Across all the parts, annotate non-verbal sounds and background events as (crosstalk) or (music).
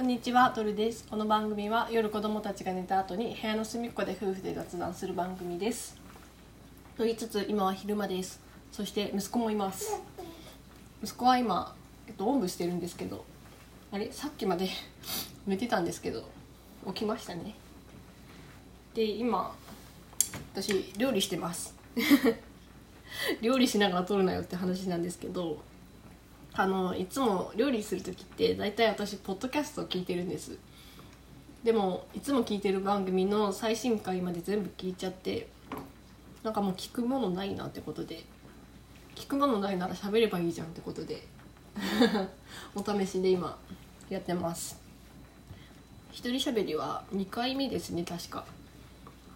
こんにちは、トルです。この番組は夜子供たちが寝た後に部屋の隅っこで夫婦で雑談する番組です。と言いつつ今は昼間です。そして息子もいます。息子は今、えっと、おんぶしてるんですけど、あれ？さっきまで寝てたんですけど、起きましたね。で、今、私、料理してます。(laughs) 料理しながら撮るなよって話なんですけど、あのいつも料理する時って大体私ポッドキャストを聞いてるんです。でもいつも聞いてる番組の最新回まで全部聞いちゃってなんかもう聞くものないなってことで聞くものないなら喋ればいいじゃんってことで (laughs) お試しで今やってます。一人喋りは2回目ですね確か。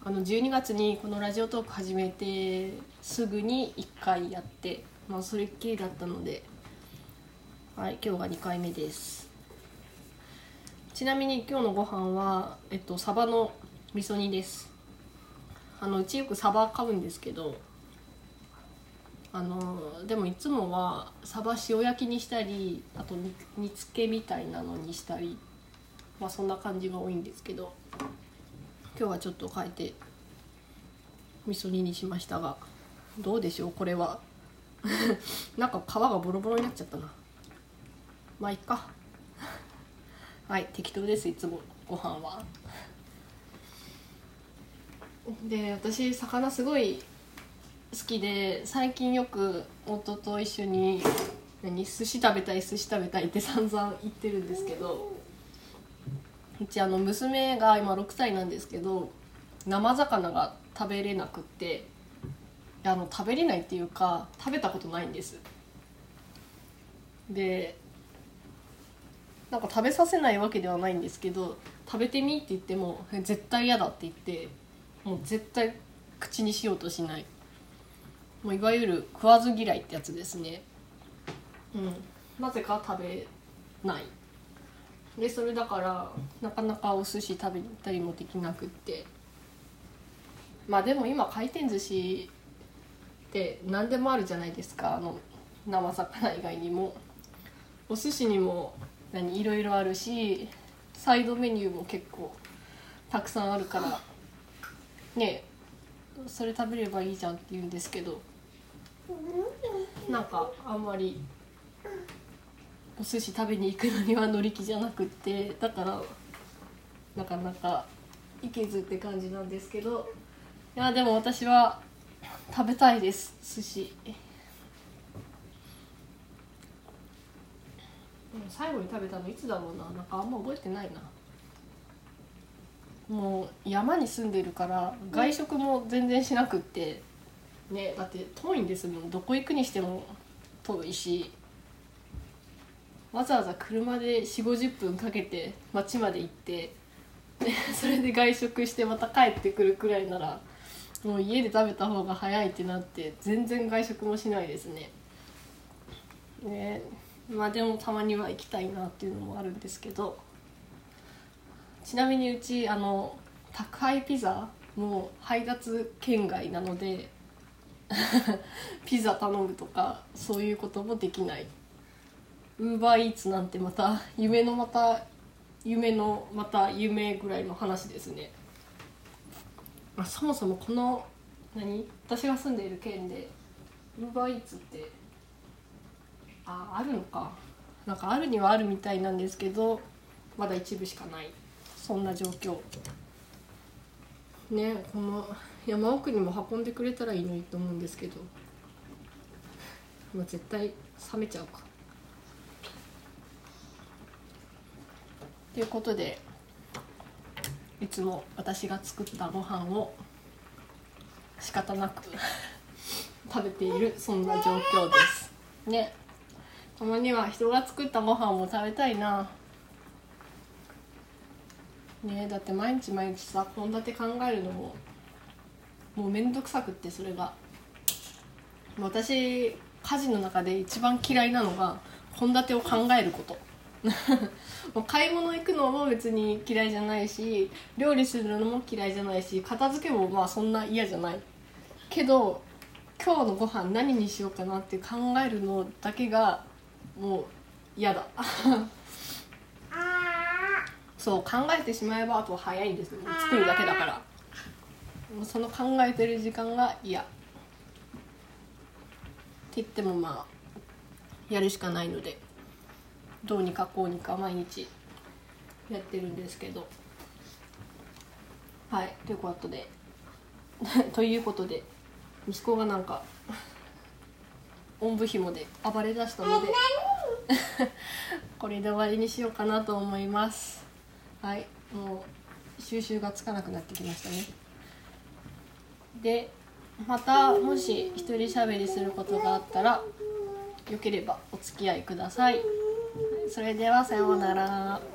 あの12月にこのラジオトーク始めてすぐに1回やってまあそれっきりだったのではい、今日が2回目です。ちなみに今日のご飯は、えっと、サバの味噌煮です。あの、うちよくサバ買うんですけど、あの、でもいつもはサバ塩焼きにしたり、あと煮煮付けみたいなのにしたり、まあそんな感じが多いんですけど、今日はちょっと変えて味噌煮にしましたが、どうでしょうこれは。(laughs) なんか皮がボロボロになっちゃったな。まあいっか。はい適当ですいつも。ご飯は。で私魚すごい好きで最近よく夫と一緒に何寿司食べたい寿司食べたいって (laughs) 散々言ってるんですけどうちあの娘が今6歳なんですけど生魚が食べれなくってあの食べれないっていうか食べたことないんです。でなんか食べさせないわけではないんですけど食べてみって言っても絶対嫌だって言ってもう絶対口にしようとしない。もういわゆる食わず嫌いってやつですね。うん。なぜか食べない。でそれだからなかなかお寿司食べたりもできなくって。まあでも今回転寿司って何でもあるじゃないですか。あの生魚以外にも。お寿司にも何いろいろあるしサイドメニューも結構たくさんあるからねそれ食べればいいじゃんって言うんですけどなんかあんまりお寿司食べに行くのには乗り気じゃなくってだからなかなか行けずって感じなんですけどいやでも私は食べたいです寿司。最後に食べたのいつだろうな。なんかあんま覚えてないな。もう山に住んでるから外食も全然しなくって。ねだって遠いんですもん。どこ行くにしても遠いし。わざわざ車で4 5 0分かけて町まで行って。で (laughs) それで外食してまた帰ってくるくらいならもう家で食べた方が早いってなって全然外食もしないですね。ねまあでもたまには行きたいなっていうのもあるんですけどちなみにうちあの宅配ピザも配達圏外なので (laughs) ピザ頼むとかそういうこともできない。ウーバーイーツなんてまた夢のまた夢のまた夢ぐらいの話ですね。あそもそもこの何？私が住んでいる県でウーバーイーツってああるのか。なんかあるにはあるみたいなんですけどまだ一部しかない。そんな状況。ねこの山奥にも運んでくれたらいいのにと思うんですけど、まあ、絶対冷めちゃうか。ということでいつも私が作ったご飯を仕方なく (laughs) 食べているそんな状況です。ね。たまには人が作ったご飯も食べたいな。ねだって毎日毎日さ献立考えるのももうめんどくさくってそれが。私家事の中で一番嫌いなのが献立を考えること。(laughs) もう買い物行くのも別に嫌いじゃないし料理するのも嫌いじゃないし片付けもまあそんな嫌じゃない。けど今日のご飯何にしようかなって考えるのだけがもう嫌だ。そう考えてしまえばあとは早いんですよ。作るだけだから。もうその考えてる時間が嫌。って言ってもまあやるしかないのでどうにかこうにか毎日やってるんですけど。はいということで。(laughs) ということで息子がなんかおんぶひもで暴れ出したので。(laughs) これで終わりにしようかなと思います。はいもう収集がつかなくなってきましたね。でまたもし一人喋りすることがあったらよければお付き合いください。それではさようなら。